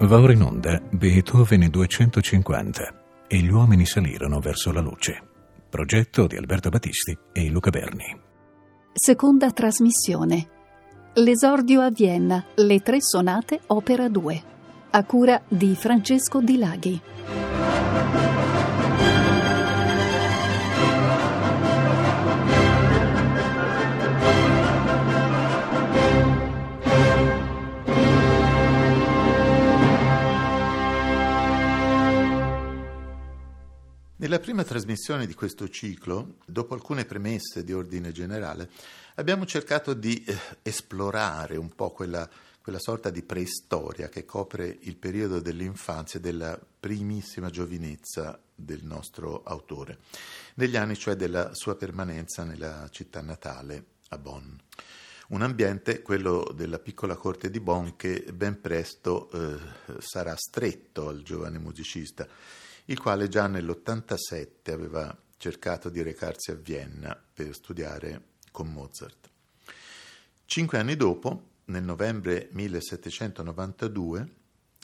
Va ora in onda Beethoven 250 e gli uomini salirono verso la luce. Progetto di Alberto Battisti e Luca Berni. Seconda trasmissione. L'esordio a Vienna, le tre sonate opera 2. A cura di Francesco Di Laghi. Nella prima trasmissione di questo ciclo, dopo alcune premesse di ordine generale, abbiamo cercato di eh, esplorare un po' quella, quella, sorta di preistoria che copre il periodo dell'infanzia e della primissima giovinezza del nostro autore, negli anni cioè della sua permanenza nella città natale, a Bonn. Un ambiente, quello della piccola corte di Bonn, che ben presto eh, sarà stretto al giovane musicista il quale già nell'87 aveva cercato di recarsi a Vienna per studiare con Mozart. Cinque anni dopo, nel novembre 1792,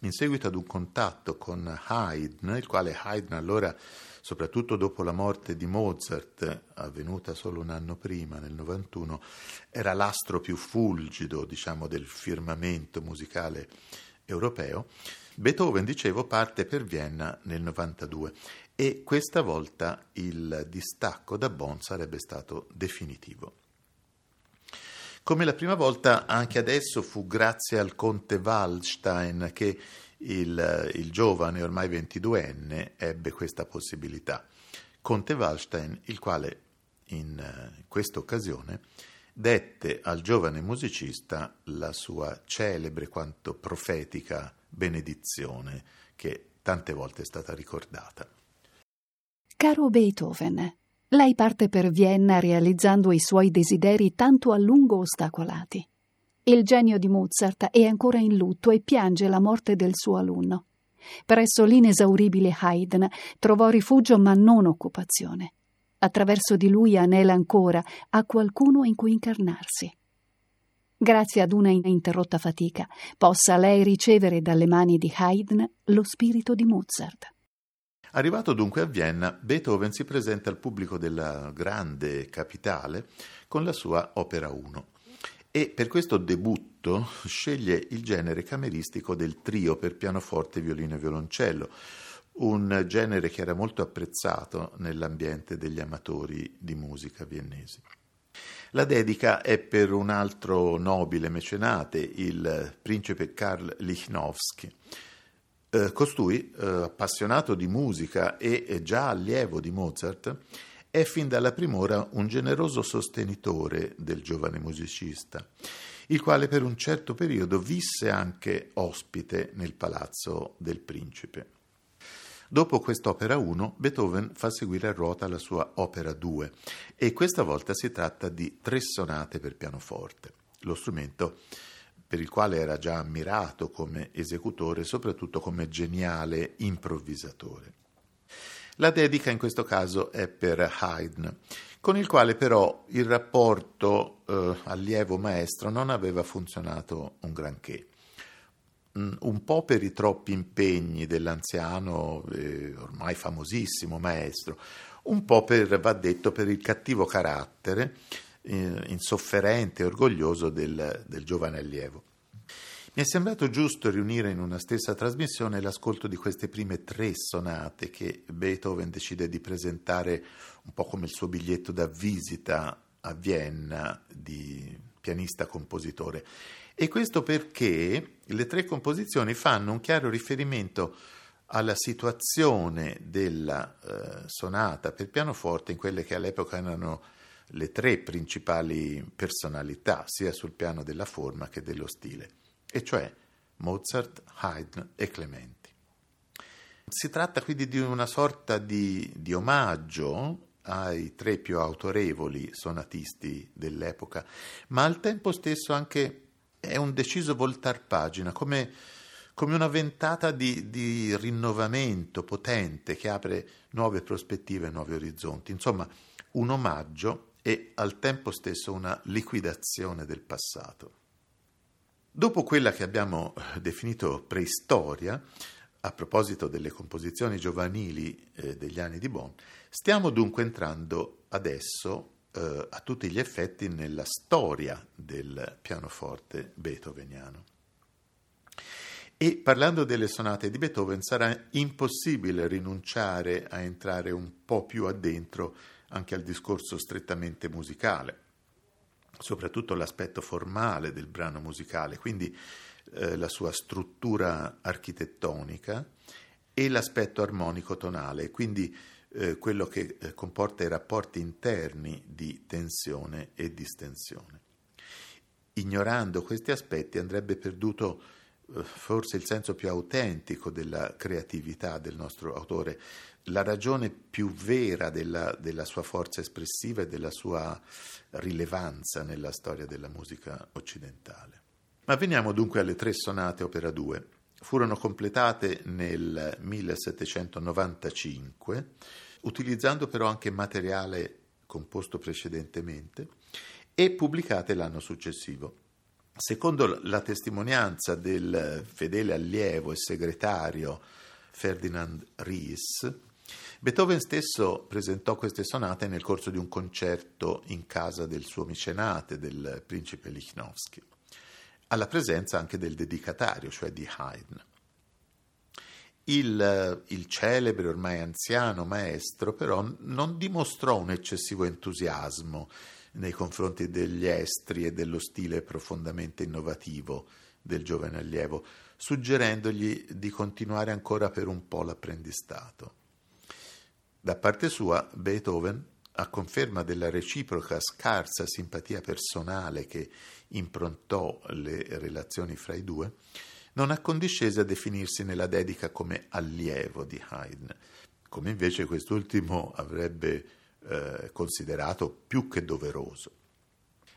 in seguito ad un contatto con Haydn, il quale Haydn allora, soprattutto dopo la morte di Mozart, avvenuta solo un anno prima, nel 91, era l'astro più fulgido, diciamo, del firmamento musicale europeo, Beethoven, dicevo, parte per Vienna nel 92 e questa volta il distacco da Bonn sarebbe stato definitivo. Come la prima volta, anche adesso fu grazie al conte Waldstein che il, il giovane, ormai 22enne, ebbe questa possibilità. Conte Waldstein, il quale in questa occasione dette al giovane musicista la sua celebre quanto profetica benedizione che tante volte è stata ricordata. Caro Beethoven, lei parte per Vienna realizzando i suoi desideri tanto a lungo ostacolati. Il genio di Mozart è ancora in lutto e piange la morte del suo alunno. Presso l'inesauribile Haydn trovò rifugio ma non occupazione. Attraverso di lui anela ancora a qualcuno in cui incarnarsi grazie ad una ininterrotta fatica, possa lei ricevere dalle mani di Haydn lo spirito di Mozart. Arrivato dunque a Vienna, Beethoven si presenta al pubblico della grande capitale con la sua Opera 1 e per questo debutto sceglie il genere cameristico del trio per pianoforte, violino e violoncello, un genere che era molto apprezzato nell'ambiente degli amatori di musica viennesi. La dedica è per un altro nobile mecenate, il principe Karl Lichnowsky. Eh, costui, eh, appassionato di musica e già allievo di Mozart, è fin dalla prim'ora un generoso sostenitore del giovane musicista, il quale per un certo periodo visse anche ospite nel palazzo del principe. Dopo quest'opera 1, Beethoven fa seguire a ruota la sua opera 2 e questa volta si tratta di tre sonate per pianoforte, lo strumento per il quale era già ammirato come esecutore e soprattutto come geniale improvvisatore. La dedica in questo caso è per Haydn, con il quale però il rapporto eh, allievo-maestro non aveva funzionato un granché. Mm, un po' per i troppi impegni dell'anziano, eh, ormai famosissimo maestro, un po' per, va detto, per il cattivo carattere eh, insofferente e orgoglioso del, del giovane allievo. Mi è sembrato giusto riunire in una stessa trasmissione l'ascolto di queste prime tre sonate che Beethoven decide di presentare un po' come il suo biglietto da visita a Vienna di pianista-compositore e questo perché le tre composizioni fanno un chiaro riferimento alla situazione della eh, sonata per pianoforte in quelle che all'epoca erano le tre principali personalità, sia sul piano della forma che dello stile, e cioè Mozart, Haydn e Clementi. Si tratta quindi di una sorta di, di omaggio ai tre più autorevoli sonatisti dell'epoca, ma al tempo stesso anche è un deciso voltar pagina, come, come una ventata di, di, rinnovamento potente che apre nuove prospettive, nuovi orizzonti. Insomma, un omaggio e al tempo stesso una liquidazione del passato. Dopo quella che abbiamo eh, definito preistoria, a proposito delle composizioni giovanili eh, degli anni di Bonn, stiamo dunque entrando adesso eh, a tutti gli effetti nella storia del pianoforte beethoveniano. E parlando delle sonate di Beethoven sarà impossibile rinunciare a entrare un po' più addentro anche al discorso strettamente musicale soprattutto l'aspetto formale del brano musicale, quindi eh, la sua struttura architettonica e l'aspetto armonico-tonale, quindi eh, quello che eh, comporta i rapporti interni di tensione e distensione. Ignorando questi aspetti andrebbe perduto eh, forse il senso più autentico della creatività del nostro autore, la ragione più vera della, della, sua forza espressiva e della sua rilevanza nella storia della musica occidentale. Ma veniamo dunque alle tre sonate opera 2. Furono completate nel 1795, utilizzando però anche materiale composto precedentemente, e pubblicate l'anno successivo. Secondo la testimonianza del fedele allievo e segretario Ferdinand Ries, Beethoven stesso presentò queste sonate nel corso di un concerto in casa del suo mecenate, del principe Lichnowsky, alla presenza anche del dedicatario, cioè di Haydn. Il, il, celebre, ormai anziano maestro, però, non dimostrò un eccessivo entusiasmo nei confronti degli estri e dello stile profondamente innovativo del giovane allievo, suggerendogli di continuare ancora per un po' l'apprendistato. Da parte sua, Beethoven, a conferma della reciproca scarsa simpatia personale che improntò le relazioni fra i due, non accondiscese a definirsi nella dedica come allievo di Haydn, come invece quest'ultimo avrebbe eh, considerato più che doveroso.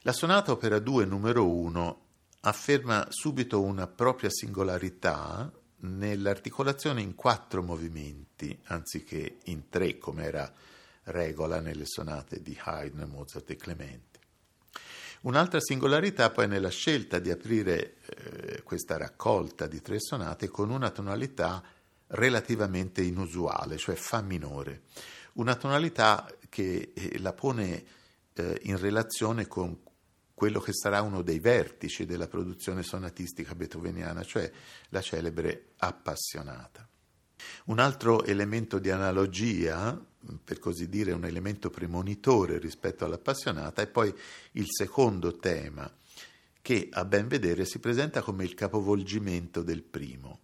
La sonata opera 2 numero 1 afferma subito una propria singolarità nell'articolazione in quattro movimenti, anziché in tre come era regola nelle sonate di Haydn, Mozart e Clementi. Un'altra singolarità poi nella scelta di aprire eh, questa raccolta di tre sonate con una tonalità relativamente inusuale, cioè Fa minore, una tonalità che eh, la pone eh, in relazione con quello che sarà uno dei vertici della produzione sonatistica beethoveniana, cioè la celebre appassionata. Un altro elemento di analogia, per così dire un elemento premonitore rispetto all'appassionata, è poi il secondo tema, che a ben vedere si presenta come il capovolgimento del primo.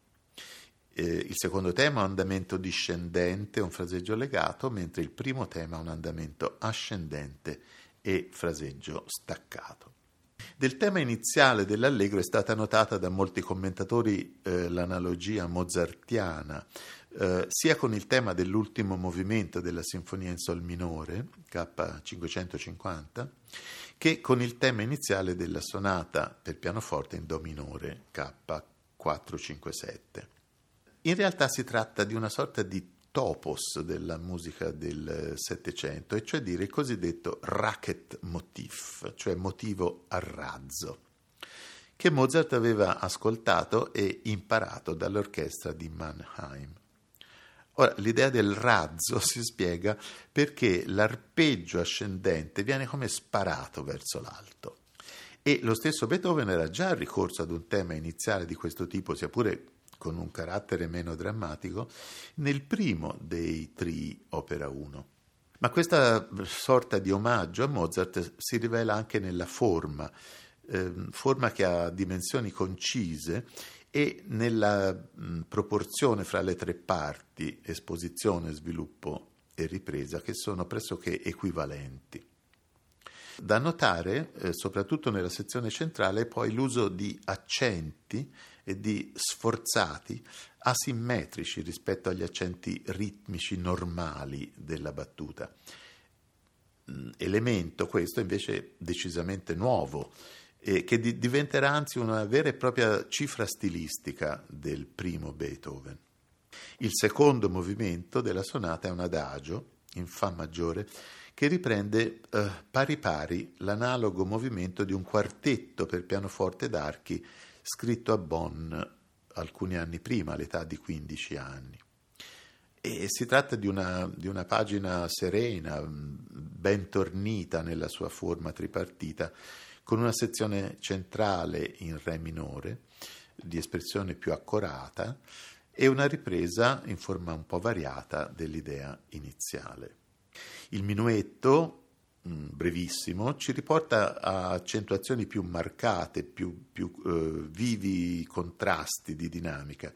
Eh, il secondo tema ha un andamento discendente, un fraseggio legato, mentre il primo tema ha un andamento ascendente e fraseggio staccato. Del tema iniziale dell'allegro è stata notata da molti commentatori eh, l'analogia mozartiana, eh, sia con il tema dell'ultimo movimento della Sinfonia in Sol minore, K550, che con il tema iniziale della sonata per pianoforte in Do minore, K457. In realtà si tratta di una sorta di topos della musica del Settecento, e cioè dire il cosiddetto racket motif, cioè motivo a razzo, che Mozart aveva ascoltato e imparato dall'orchestra di Mannheim. Ora, l'idea del razzo si spiega perché l'arpeggio ascendente viene come sparato verso l'alto. E lo stesso Beethoven era già ricorso ad un tema iniziale di questo tipo, sia pure con un carattere meno drammatico, nel primo dei tri opera 1. Ma questa sorta di omaggio a Mozart si rivela anche nella forma, eh, forma che ha dimensioni concise e nella mh, proporzione fra le tre parti, esposizione, sviluppo e ripresa, che sono pressoché equivalenti. Da notare, eh, soprattutto nella sezione centrale, poi l'uso di accenti e di sforzati asimmetrici rispetto agli accenti ritmici normali della battuta. Mm, elemento questo invece decisamente nuovo, eh, che di- diventerà anzi una vera e propria cifra stilistica del primo Beethoven. Il secondo movimento della sonata è un adagio in Fa maggiore che riprende eh, pari pari l'analogo movimento di un quartetto per pianoforte d'archi scritto a Bonn alcuni anni prima, all'età di 15 anni. E si tratta di una, di una pagina serena, ben tornita nella sua forma tripartita, con una sezione centrale in Re minore, di espressione più accorata, e una ripresa in forma un po' variata dell'idea iniziale. Il minuetto, brevissimo, ci riporta a accentuazioni più marcate, più, più eh, vivi contrasti di dinamica,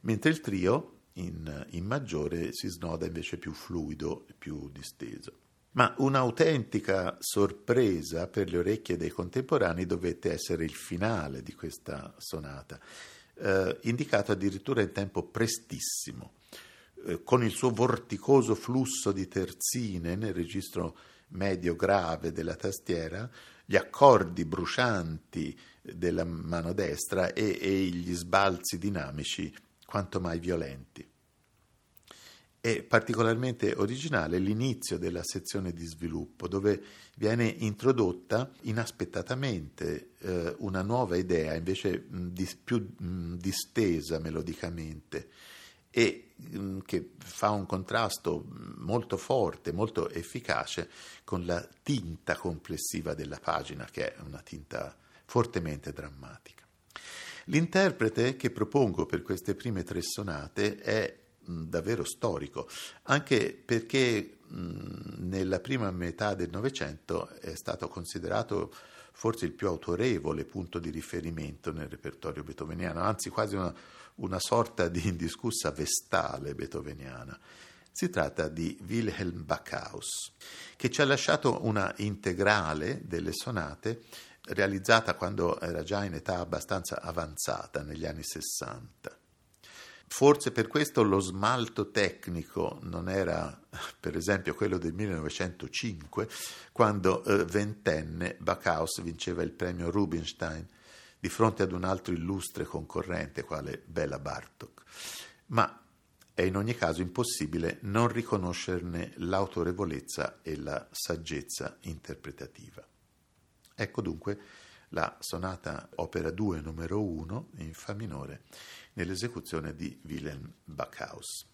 mentre il trio in, in maggiore si snoda invece più fluido più disteso. Ma un'autentica sorpresa per le orecchie dei contemporanei dovette essere il finale di questa sonata, eh, indicato addirittura in tempo prestissimo, eh, con il suo vorticoso flusso di terzine nel registro medio grave della tastiera, gli accordi brucianti della mano destra e, e gli sbalzi dinamici quanto mai violenti. È particolarmente originale l'inizio della sezione di sviluppo, dove viene introdotta inaspettatamente eh, una nuova idea, invece mh, di, più mh, distesa melodicamente e mh, che fa un contrasto molto forte, molto efficace con la tinta complessiva della pagina, che è una tinta fortemente drammatica. L'interprete che propongo per queste prime tre sonate è davvero storico, anche perché nella prima metà del Novecento è stato considerato forse il più autorevole punto di riferimento nel repertorio beethoveniano, anzi quasi una, una sorta di indiscussa vestale beethoveniana. Si tratta di Wilhelm Backhaus, che ci ha lasciato una integrale delle sonate realizzata quando era già in età abbastanza avanzata, negli anni 60. Forse per questo lo smalto tecnico non era, per esempio, quello del 1905, quando eh, ventenne Backhaus vinceva il premio Rubinstein di fronte ad un altro illustre concorrente quale Bela Bartok, ma è in ogni caso impossibile non riconoscerne l'autorevolezza e la saggezza interpretativa. Ecco dunque la sonata opera 2 numero 1 in fa minore nell'esecuzione di Wilhelm Backhaus.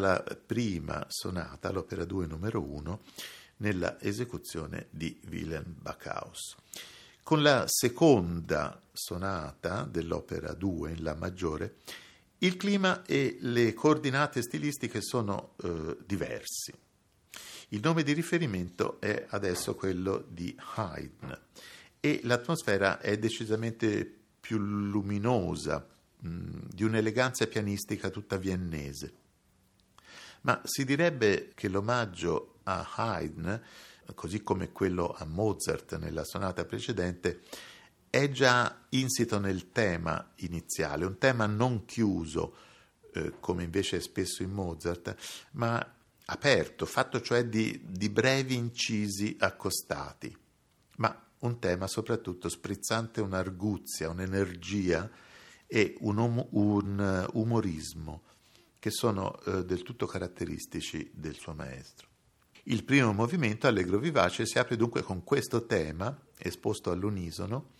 la prima sonata, l'opera 2 numero 1, nella esecuzione di Willem Backhaus. Con la seconda sonata dell'opera 2 in La maggiore, il clima e le coordinate stilistiche sono eh, diversi. Il nome di riferimento è adesso quello di Haydn e l'atmosfera è decisamente più luminosa, mh, di un'eleganza pianistica tutta viennese. Ma si direbbe che l'omaggio a Haydn, così come quello a Mozart nella sonata precedente, è già insito nel tema iniziale, un tema non chiuso, eh, come invece è spesso in Mozart, ma aperto, fatto cioè di, di brevi incisi accostati, ma un tema soprattutto sprizzante un'arguzia, un'energia e un, um, un umorismo che sono eh, del tutto caratteristici del suo maestro. Il primo movimento, allegro vivace, si apre dunque con questo tema, esposto all'unisono,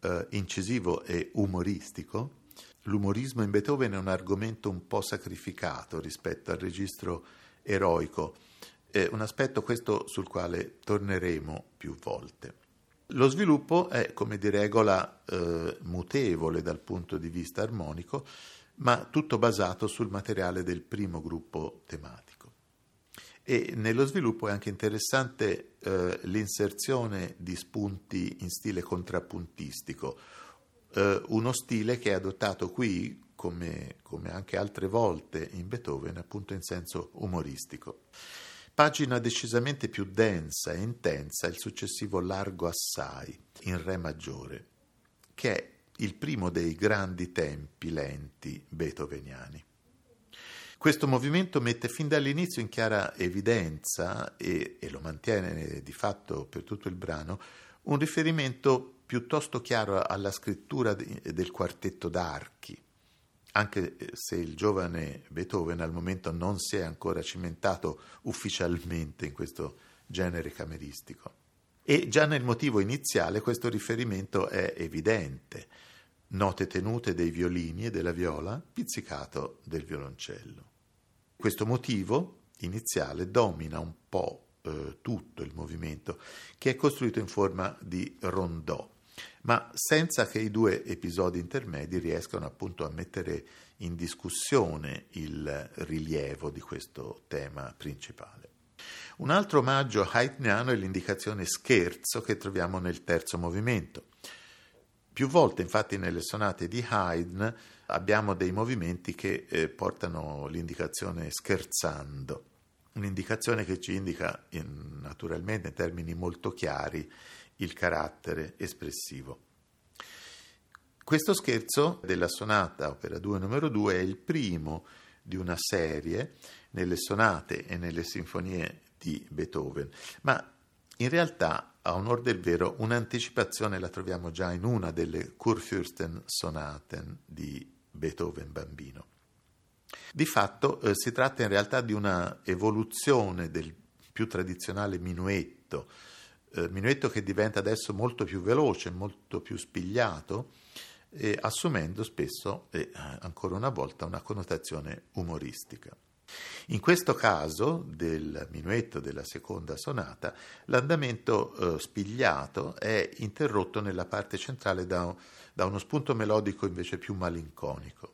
eh, incisivo e umoristico. L'umorismo in Beethoven è un argomento un po' sacrificato rispetto al registro eroico, è un aspetto questo sul quale torneremo più volte. Lo sviluppo è, come di regola, eh, mutevole dal punto di vista armonico, ma tutto basato sul materiale del primo gruppo tematico. E nello sviluppo è anche interessante eh, l'inserzione di spunti in stile contrappuntistico, eh, uno stile che è adottato qui, come, come anche altre volte in Beethoven, appunto in senso umoristico. Pagina decisamente più densa e intensa il successivo Largo assai in Re maggiore, che è il primo dei grandi tempi lenti beethoveniani. Questo movimento mette fin dall'inizio in chiara evidenza, e, e, lo mantiene di fatto per tutto il brano, un riferimento piuttosto chiaro alla scrittura del quartetto d'archi, anche se il giovane Beethoven al momento non si è ancora cimentato ufficialmente in questo genere cameristico. E già nel motivo iniziale questo riferimento è evidente note tenute dei violini e della viola, pizzicato del violoncello. Questo motivo iniziale domina un po' eh, tutto il movimento, che è costruito in forma di rondò, ma senza che i due episodi intermedi riescano appunto a mettere in discussione il rilievo di questo tema principale. Un altro omaggio haydniano è l'indicazione scherzo che troviamo nel terzo movimento. Più volte, infatti, nelle sonate di Haydn abbiamo dei movimenti che eh, portano l'indicazione scherzando, un'indicazione che ci indica in, naturalmente in termini molto chiari il carattere espressivo. Questo scherzo della sonata opera 2 numero 2 è il primo di una serie nelle sonate e nelle sinfonie di Beethoven, ma in realtà, a onor del vero, un'anticipazione la troviamo già in una delle Kurfürsten-Sonaten di Beethoven bambino. Di fatto eh, si tratta in realtà di una evoluzione del più tradizionale minuetto, eh, minuetto che diventa adesso molto più veloce, molto più spigliato, eh, assumendo spesso e ancora una volta una connotazione umoristica. In questo caso del minuetto della seconda sonata, l'andamento eh, spigliato è interrotto nella parte centrale da, da uno spunto melodico invece più malinconico.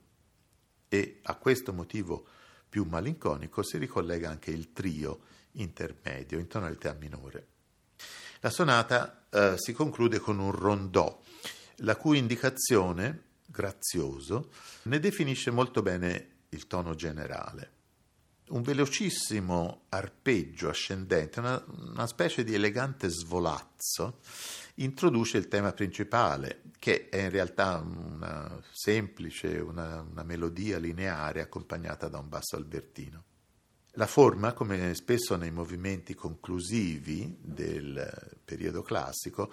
E a questo motivo più malinconico si ricollega anche il trio intermedio in tonalità minore. La sonata eh, si conclude con un rondò, la cui indicazione, grazioso, ne definisce molto bene il tono generale un velocissimo arpeggio ascendente, una, una, specie di elegante svolazzo, introduce il tema principale, che è in realtà una semplice, una, una melodia lineare accompagnata da un basso albertino. La forma, come spesso nei movimenti conclusivi del periodo classico,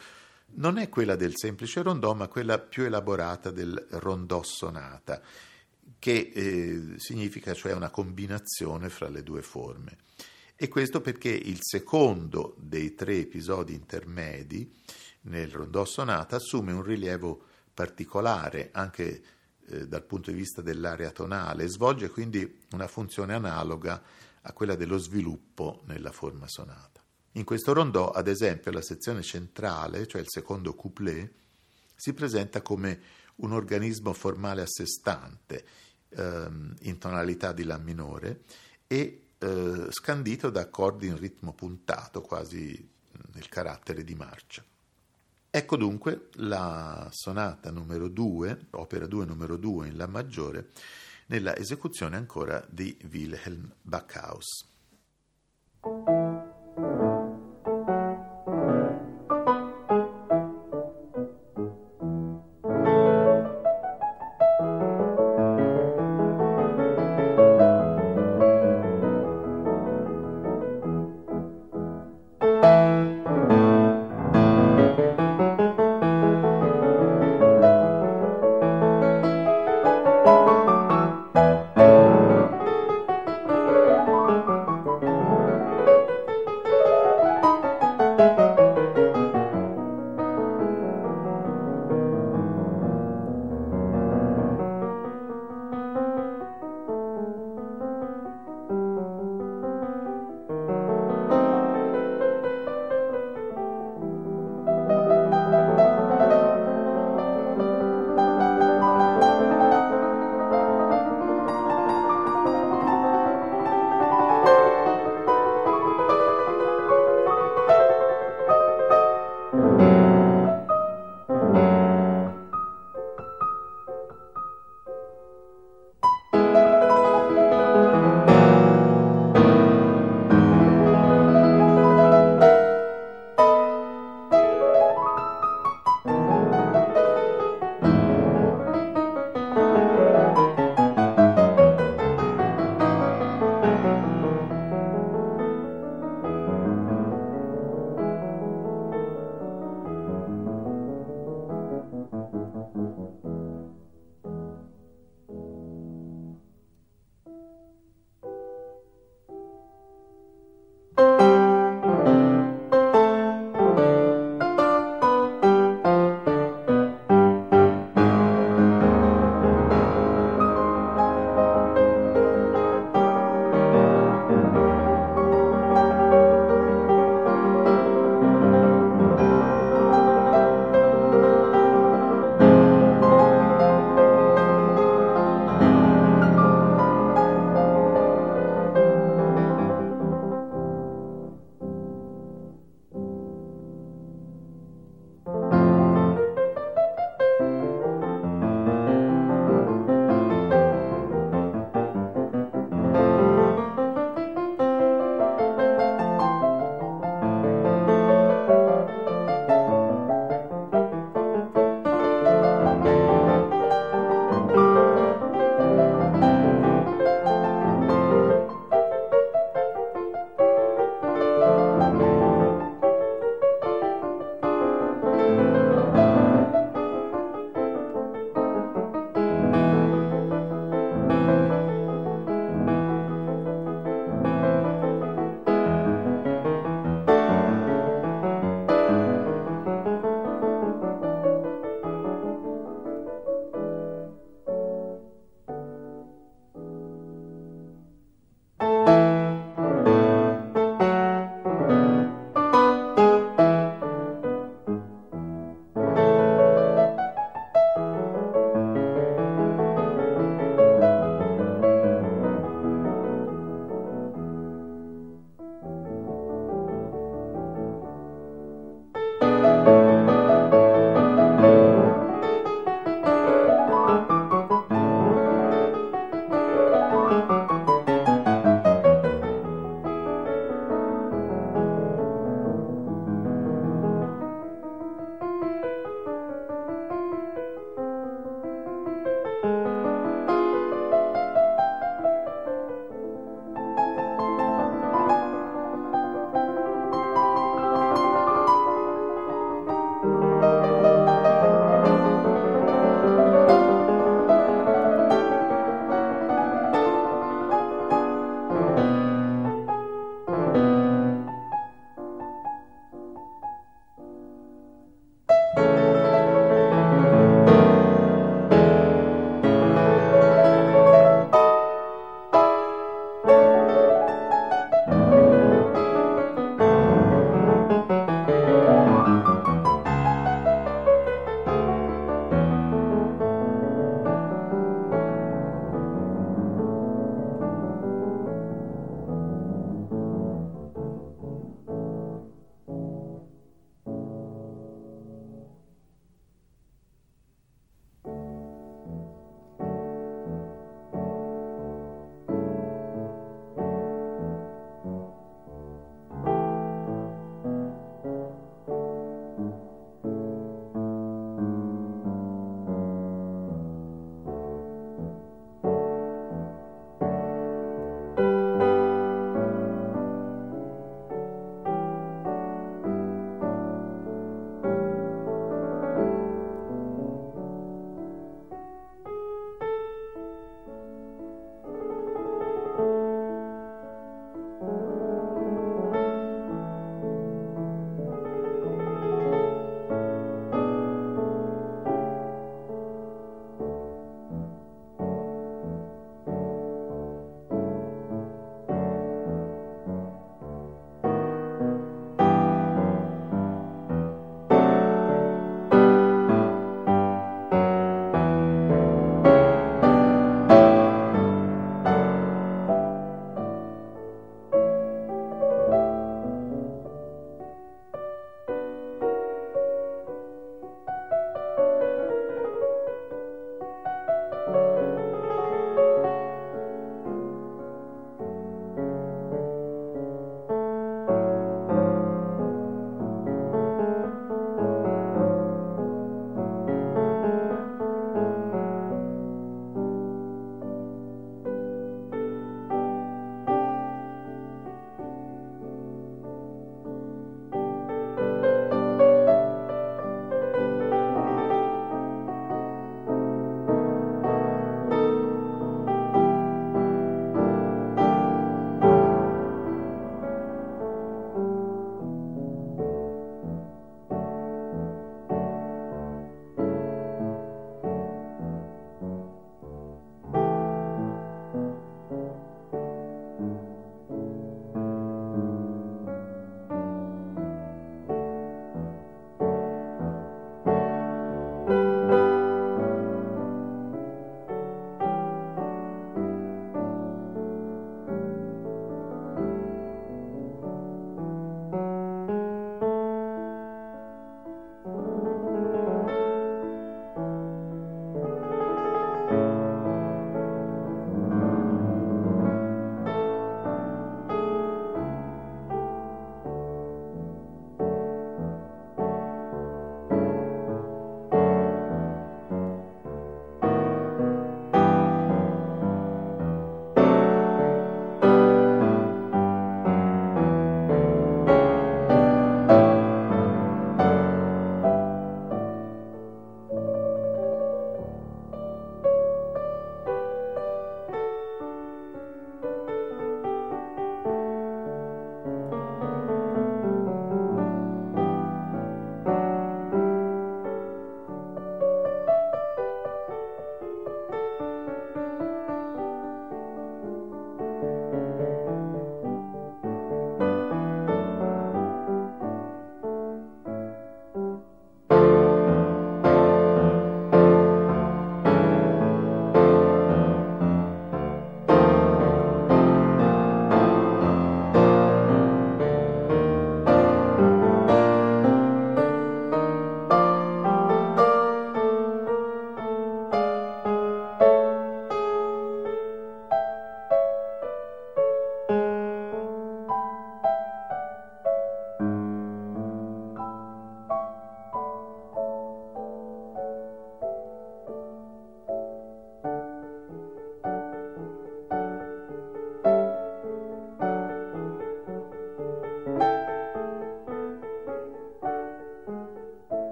non è quella del semplice rondò, ma quella più elaborata del rondò sonata che eh, significa cioè una combinazione fra le due forme. E questo perché il secondo dei tre episodi intermedi nel rondò sonata assume un rilievo particolare, anche eh, dal punto di vista dell'area tonale svolge quindi una funzione analoga a quella dello sviluppo nella forma sonata. In questo rondò, ad esempio, la sezione centrale, cioè il secondo couplet, si presenta come un organismo formale a sé stante, ehm, in tonalità di La minore, e eh, scandito da accordi in ritmo puntato, quasi nel carattere di marcia. Ecco dunque la sonata numero 2, opera 2 numero 2 in La maggiore, nella esecuzione ancora di Wilhelm Backhaus.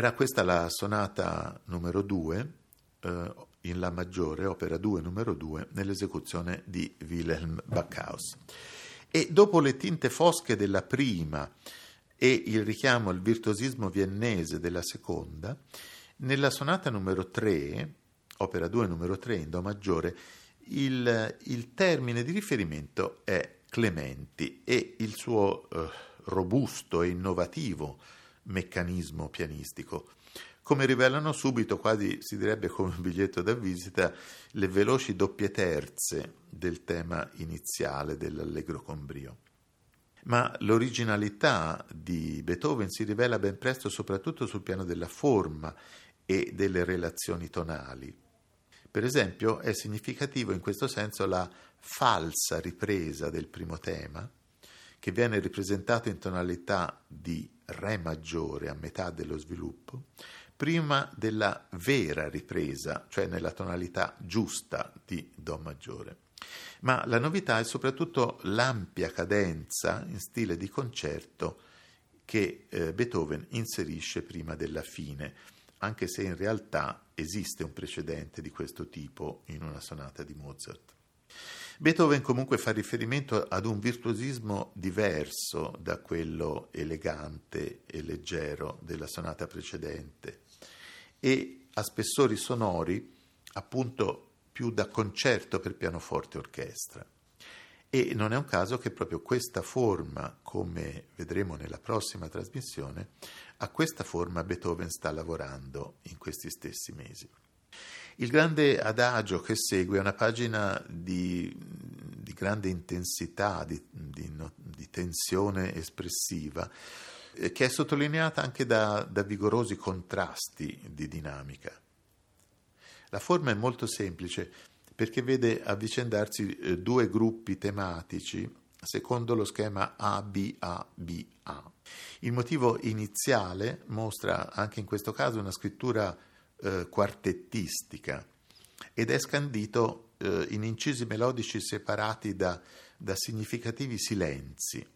Era questa la sonata numero 2 eh, in La maggiore, opera 2 numero 2, nell'esecuzione di Wilhelm Backhaus. E dopo le tinte fosche della prima e il richiamo al virtuosismo viennese della seconda, nella sonata numero 3, opera 2 numero 3 in Do maggiore, il, il termine di riferimento è Clementi e il suo eh, robusto e innovativo meccanismo pianistico come rivelano subito, quasi si direbbe come un biglietto da visita, le veloci doppie terze del tema iniziale dell'Allegro con brio. Ma l'originalità di Beethoven si rivela ben presto soprattutto sul piano della forma e delle relazioni tonali. Per esempio, è significativo in questo senso la falsa ripresa del primo tema, che viene ripresentato in tonalità di Re maggiore a metà dello sviluppo, prima della vera ripresa, cioè nella tonalità giusta di Do maggiore. Ma la novità è soprattutto l'ampia cadenza in stile di concerto che eh, Beethoven inserisce prima della fine, anche se in realtà esiste un precedente di questo tipo in una sonata di Mozart. Beethoven comunque fa riferimento ad un virtuosismo diverso da quello elegante e leggero della sonata precedente e a spessori sonori appunto più da concerto per pianoforte e orchestra. E non è un caso che proprio questa forma, come vedremo nella prossima trasmissione, a questa forma Beethoven sta lavorando in questi stessi mesi. Il grande adagio che segue è una pagina di, di grande intensità, di, di, di tensione espressiva, eh, che è sottolineata anche da, da vigorosi contrasti di dinamica. La forma è molto semplice perché vede avvicendarsi eh, due gruppi tematici secondo lo schema ABABA. Il motivo iniziale mostra anche in questo caso una scrittura eh, quartettistica ed è scandito eh, in incisi melodici separati da, da significativi silenzi.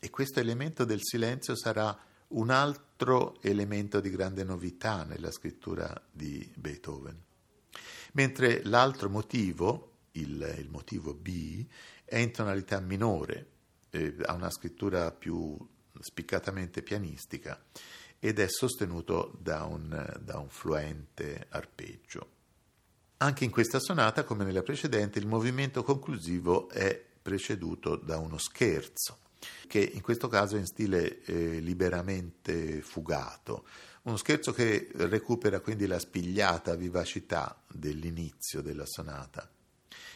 E questo elemento del silenzio sarà un altro elemento di grande novità nella scrittura di Beethoven. Mentre l'altro motivo, il, il motivo B, è in tonalità minore, eh, ha una scrittura più spiccatamente pianistica ed è sostenuto da un, da un fluente arpeggio. Anche in questa sonata, come nella precedente, il movimento conclusivo è preceduto da uno scherzo che in questo caso è in stile eh, liberamente fugato. Uno scherzo che recupera quindi la spigliata vivacità dell'inizio della sonata,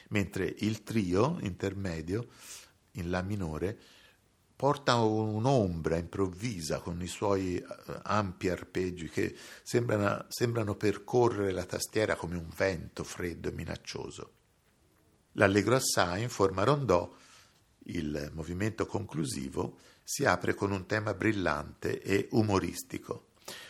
mentre il trio intermedio in La minore porta un'ombra improvvisa con i suoi eh, ampi arpeggi che sembrano, sembrano percorrere la tastiera come un vento freddo e minaccioso. L'allegro assai in forma rondò il movimento conclusivo si apre con un tema brillante e umoristico,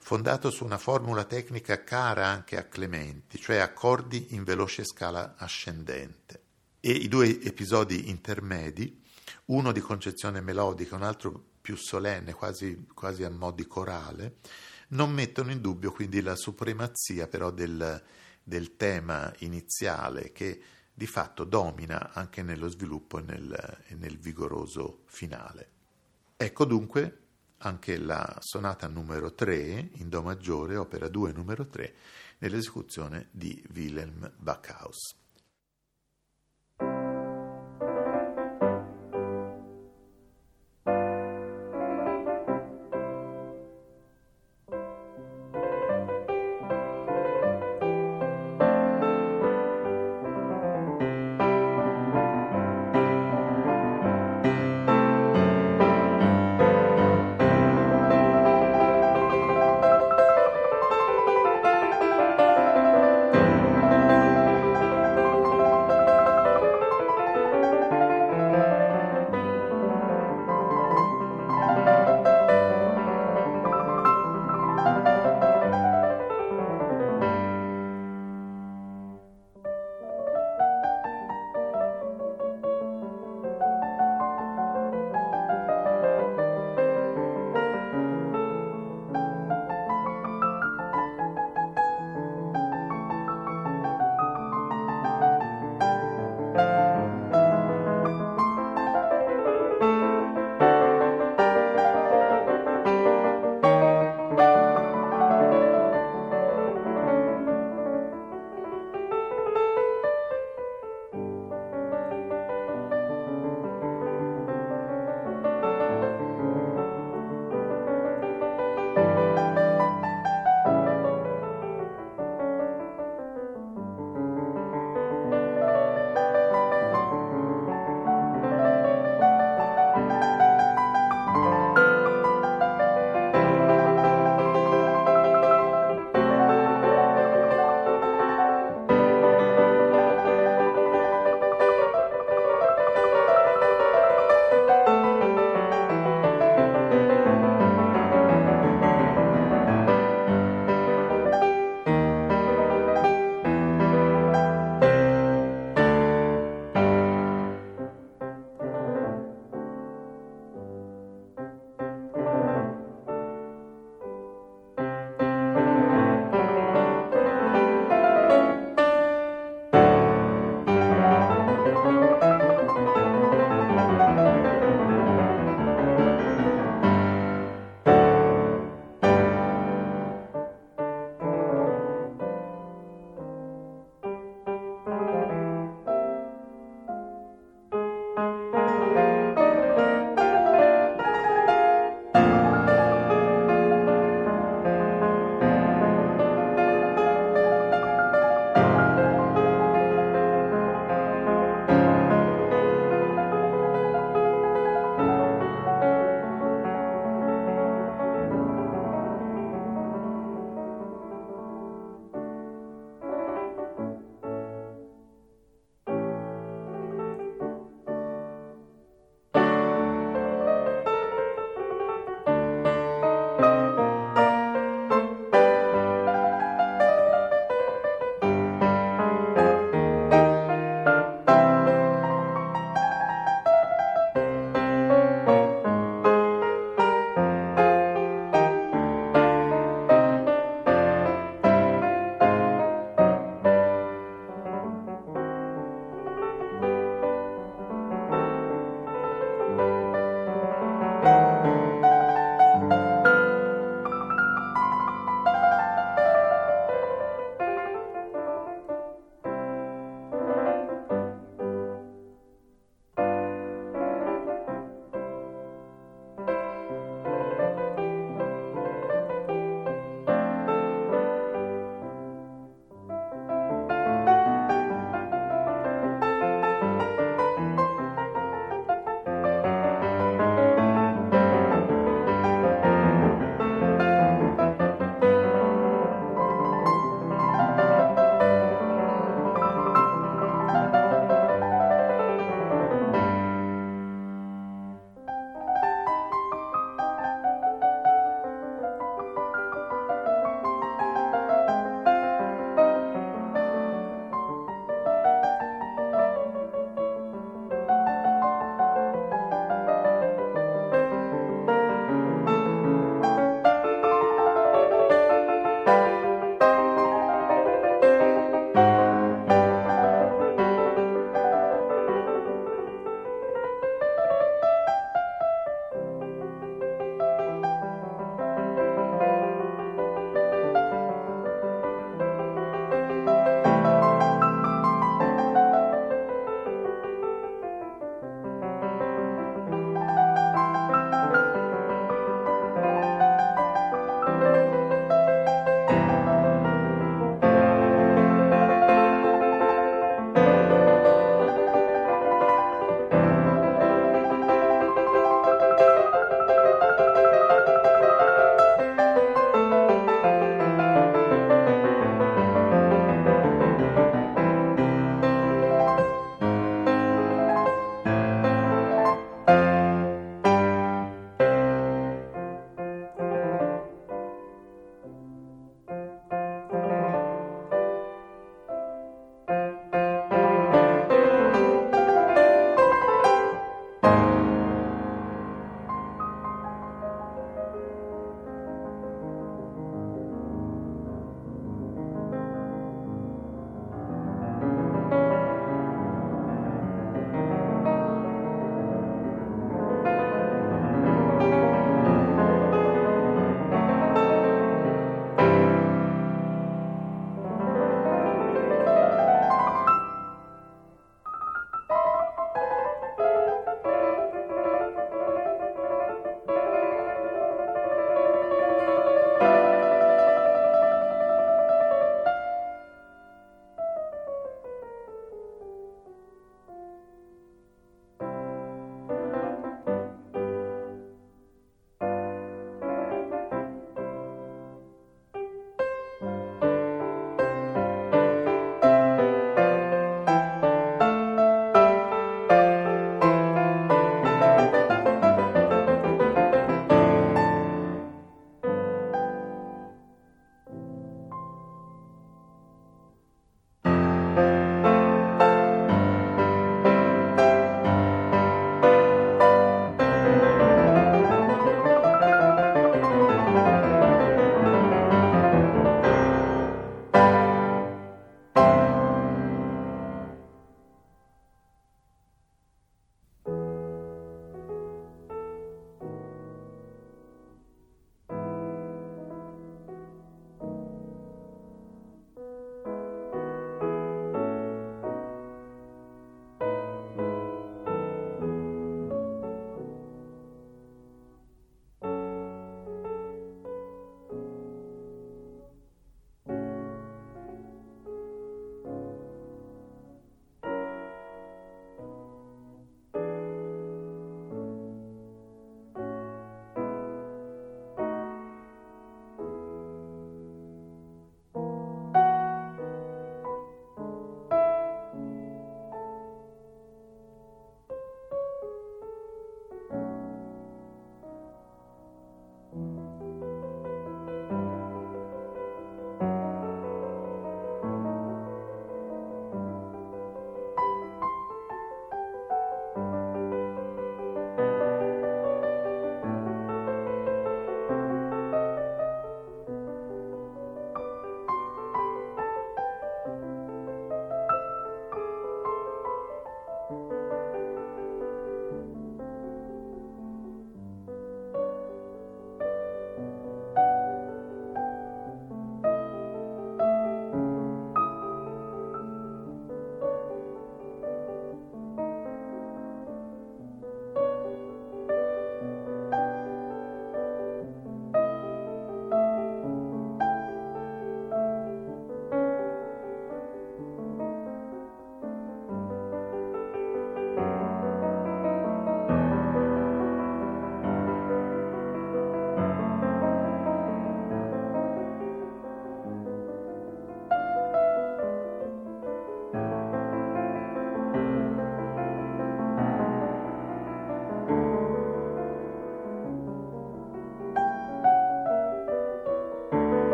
fondato su una formula tecnica cara anche a Clementi, cioè accordi in veloce scala ascendente. E i due episodi intermedi, uno di concezione melodica, un altro più solenne, quasi, quasi a mo' di corale, non mettono in dubbio quindi la supremazia però del, del tema iniziale che di fatto domina anche nello sviluppo e nel, e nel vigoroso finale. Ecco dunque anche la sonata numero 3 in Do maggiore, opera 2 numero 3, nell'esecuzione di Wilhelm Backhaus.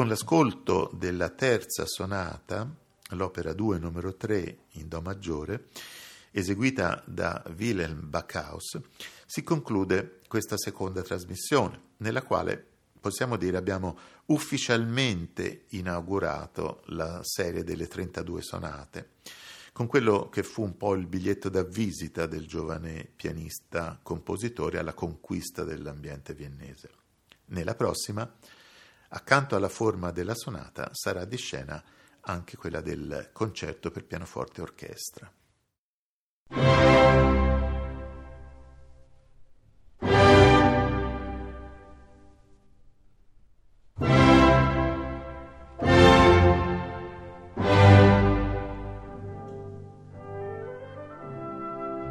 Con l'ascolto della terza sonata, l'opera 2 numero 3 in Do maggiore, eseguita da Wilhelm Backhaus, si conclude questa seconda trasmissione, nella quale possiamo dire abbiamo ufficialmente inaugurato la serie delle 32 sonate, con quello che fu un po' il biglietto da visita del giovane pianista compositore alla conquista dell'ambiente viennese. Nella prossima, accanto alla forma della sonata, sarà di scena anche quella del concerto per pianoforte e orchestra.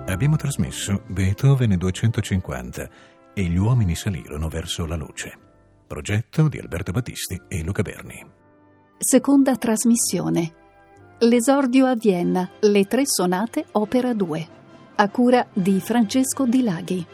Abbiamo trasmesso Beethoven 250 e gli uomini salirono verso la luce. Progetto di Alberto Battisti e Luca Berni. Seconda trasmissione. L'esordio a Vienna, le tre sonate opera 2, a cura di Francesco Di Laghi.